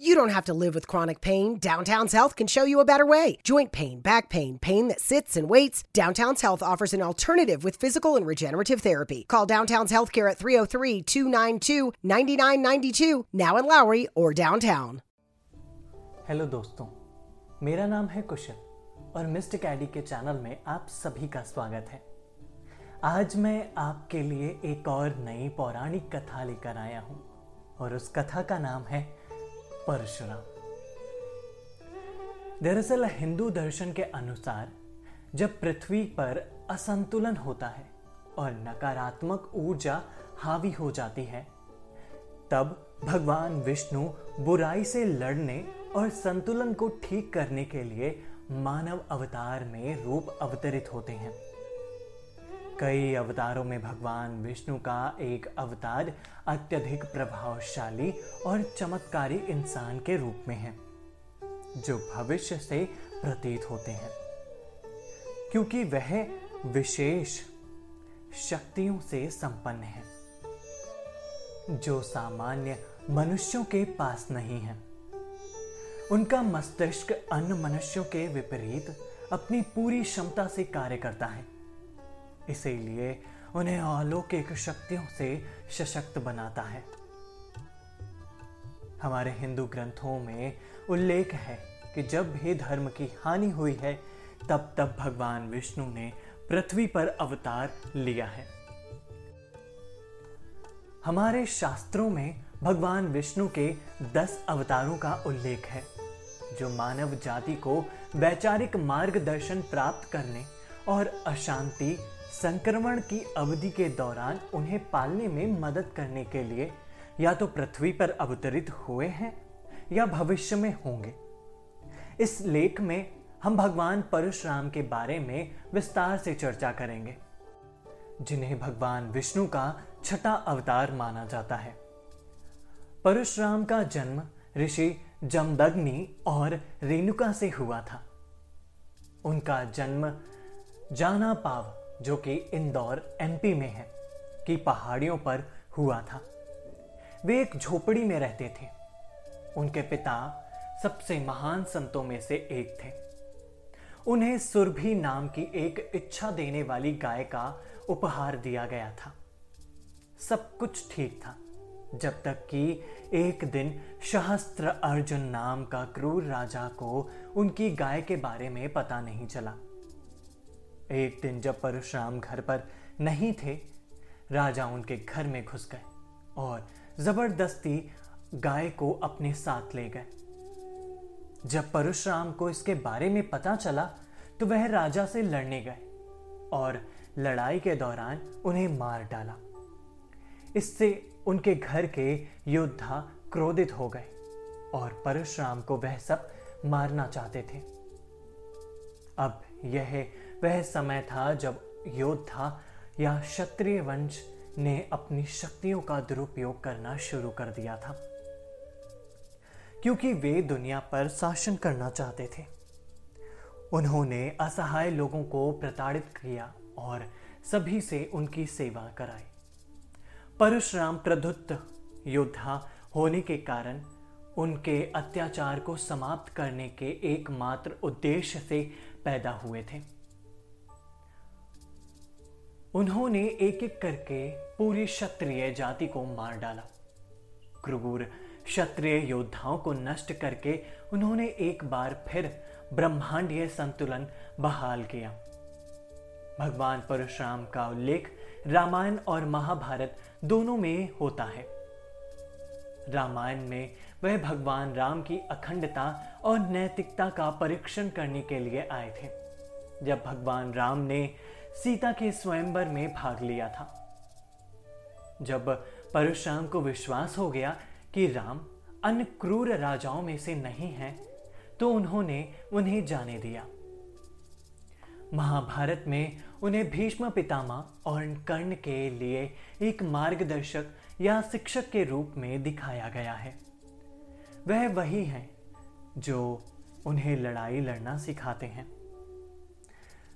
You don't have to live with chronic pain. Downtown's Health can show you a better way. Joint pain, back pain, pain that sits and waits. Downtown's Health offers an alternative with physical and regenerative therapy. Call Downtown's Healthcare at 303 292 9992, now in Lowry or downtown. Hello दोस्तों मेरा नाम है कुशल और mistake AD के channel में आप सभी का स्वागत है आज मैं आपके लिए एक और नई पौराणिक कथा लेकर आया हूं और उस कथा का नाम है परशुराम। दरअसल हिंदू दर्शन के अनुसार, जब पृथ्वी पर असंतुलन होता है और नकारात्मक ऊर्जा हावी हो जाती है, तब भगवान विष्णु बुराई से लड़ने और संतुलन को ठीक करने के लिए मानव अवतार में रूप अवतरित होते हैं। कई अवतारों में भगवान विष्णु का एक अवतार अत्यधिक प्रभावशाली और चमत्कारी इंसान के रूप में है, जो भविष्य से प्रतीत होते हैं। क्योंकि वह विशेष शक्तियों से संपन्न है, जो सामान्य मनुष्यों के पास नहीं है। उनका मस्तिष्क अन्य मनुष्यों के विपरीत अपनी पूरी क्षमता से कार्य करता है। इसीलिए उन्हें अलौकिक शक्तियों से सशक्त बनाता है। हमारे हिंदू ग्रंथों में उल्लेख है कि जब भी धर्म की हानि हुई है, तब तब भगवान विष्णु ने पृथ्वी पर अवतार लिया है। हमारे शास्त्रों में भगवान विष्णु के दस अवतारों का उल्लेख है, जो मानव जाति को वैचारिक मार्गदर्शन प्राप्त करने और अशांति संक्रमण की अवधि के दौरान उन्हें पालने में मदद करने के लिए या तो पृथ्वी पर अवतरित हुए हैं या भविष्य में होंगे। इस लेख में हम भगवान परशुराम के बारे में विस्तार से चर्चा करेंगे, जिन्हें भगवान विष्णु का छठा अवतार माना जाता है। परशुराम का जन्म ऋषि जमदग्नि और रेणुका से हुआ था। उनका जन्म जाना पाव जो कि इंदौर एमपी में है, की पहाड़ियों पर हुआ था। वे एक झोपड़ी में रहते थे। उनके पिता सबसे महान संतों में से एक थे। उन्हें सुरभि नाम की एक इच्छा देने वाली गाय का उपहार दिया गया था। सब कुछ ठीक था, जब तक कि एक दिन सहस्त्र अर्जुन नाम का क्रूर राजा को उनकी गाय के बारे में पता नहीं चला। एक दिन जब परशुराम घर पर नहीं थे, राजा उनके घर में घुस गए और ज़बरदस्ती गाय को अपने साथ ले गए। जब परशुराम को इसके बारे में पता चला तो वह राजा से लड़ने गए और लड़ाई के दौरान उन्हें मार डाला। इससे उनके घर के योद्धा क्रोधित हो गए और परशुराम को वह सब मारना चाहते थे। अब यह वह समय था जब योद्धा या क्षत्रिय वंश ने अपनी शक्तियों का दुरुपयोग करना शुरू कर दिया था। क्योंकि वे दुनिया पर शासन करना चाहते थे। उन्होंने असहाय लोगों को प्रताड़ित किया और सभी से उनकी सेवा कराई। परशुराम प्रदुत्त योद्धा होने के कारण उनके अत्याचार को समाप्त करने के एकमात्र उद्देश्य से पैदा हुए थे। उन्होंने एक एक करके पूरी क्षत्रिय जाति को मार डाला। क्रूर क्षत्रिय योद्धाओं को नष्ट करके उन्होंने एक बार फिर ब्रह्मांडीय संतुलन बहाल किया। भगवान परशुराम का उल्लेख रामायण और महाभारत दोनों में होता है। रामायण में वह भगवान राम की अखंडता और नैतिकता का परीक्षण करने के लिए आए थे। जब भगवान राम ने सीता के स्वयंवर में भाग लिया था। जब परशुराम को विश्वास हो गया कि राम अन्य क्रूर राजाओं में से नहीं है तो उन्होंने उन्हें जाने दिया। महाभारत में उन्हें भीष्म पितामह और कर्ण के लिए एक मार्गदर्शक या शिक्षक के रूप में दिखाया गया है। वह वही हैं जो उन्हें लड़ाई लड़ना सिखाते हैं।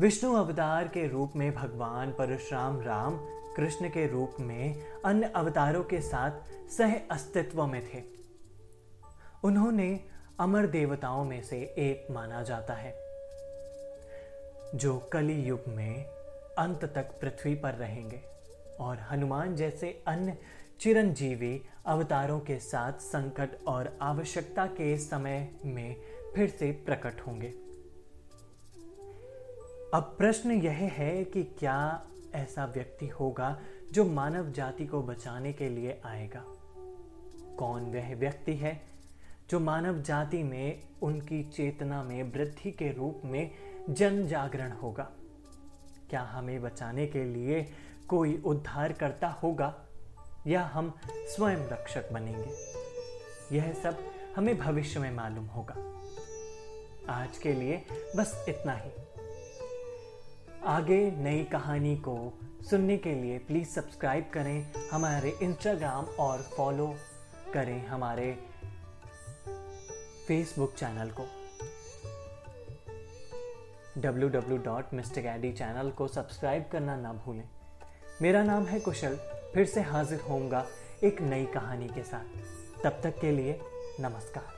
विष्णु अवतार के रूप में भगवान परशुराम राम कृष्ण के रूप में अन्य अवतारों के साथ सह अस्तित्व में थे। उन्होंने अमर देवताओं में से एक माना जाता है, जो कली युग में अंत तक पृथ्वी पर रहेंगे और हनुमान जैसे अन्य चिरंजीवी अवतारों के साथ संकट और आवश्यकता के समय में फिर से प्रकट होंगे। अब प्रश्न यह है कि क्या ऐसा व्यक्ति होगा जो मानव जाति को बचाने के लिए आएगा? कौन वह व्यक्ति है जो मानव जाति में उनकी चेतना में वृद्धि के रूप में जन जागरण होगा? क्या हमें बचाने के लिए कोई उद्धार करता होगा या हम स्वयं रक्षक बनेंगे? यह सब हमें भविष्य में मालूम होगा। आज के लिए बस इतना ही। आगे नई कहानी को सुनने के लिए प्लीज़ सब्सक्राइब करें हमारे इंस्टाग्राम और फॉलो करें हमारे फेसबुक चैनल को। W W dot mister गैडी channel को सब्सक्राइब करना ना भूलें। मेरा नाम है कुशल, फिर से हाजिर होऊँगा एक नई कहानी के साथ। तब तक के लिए नमस्कार।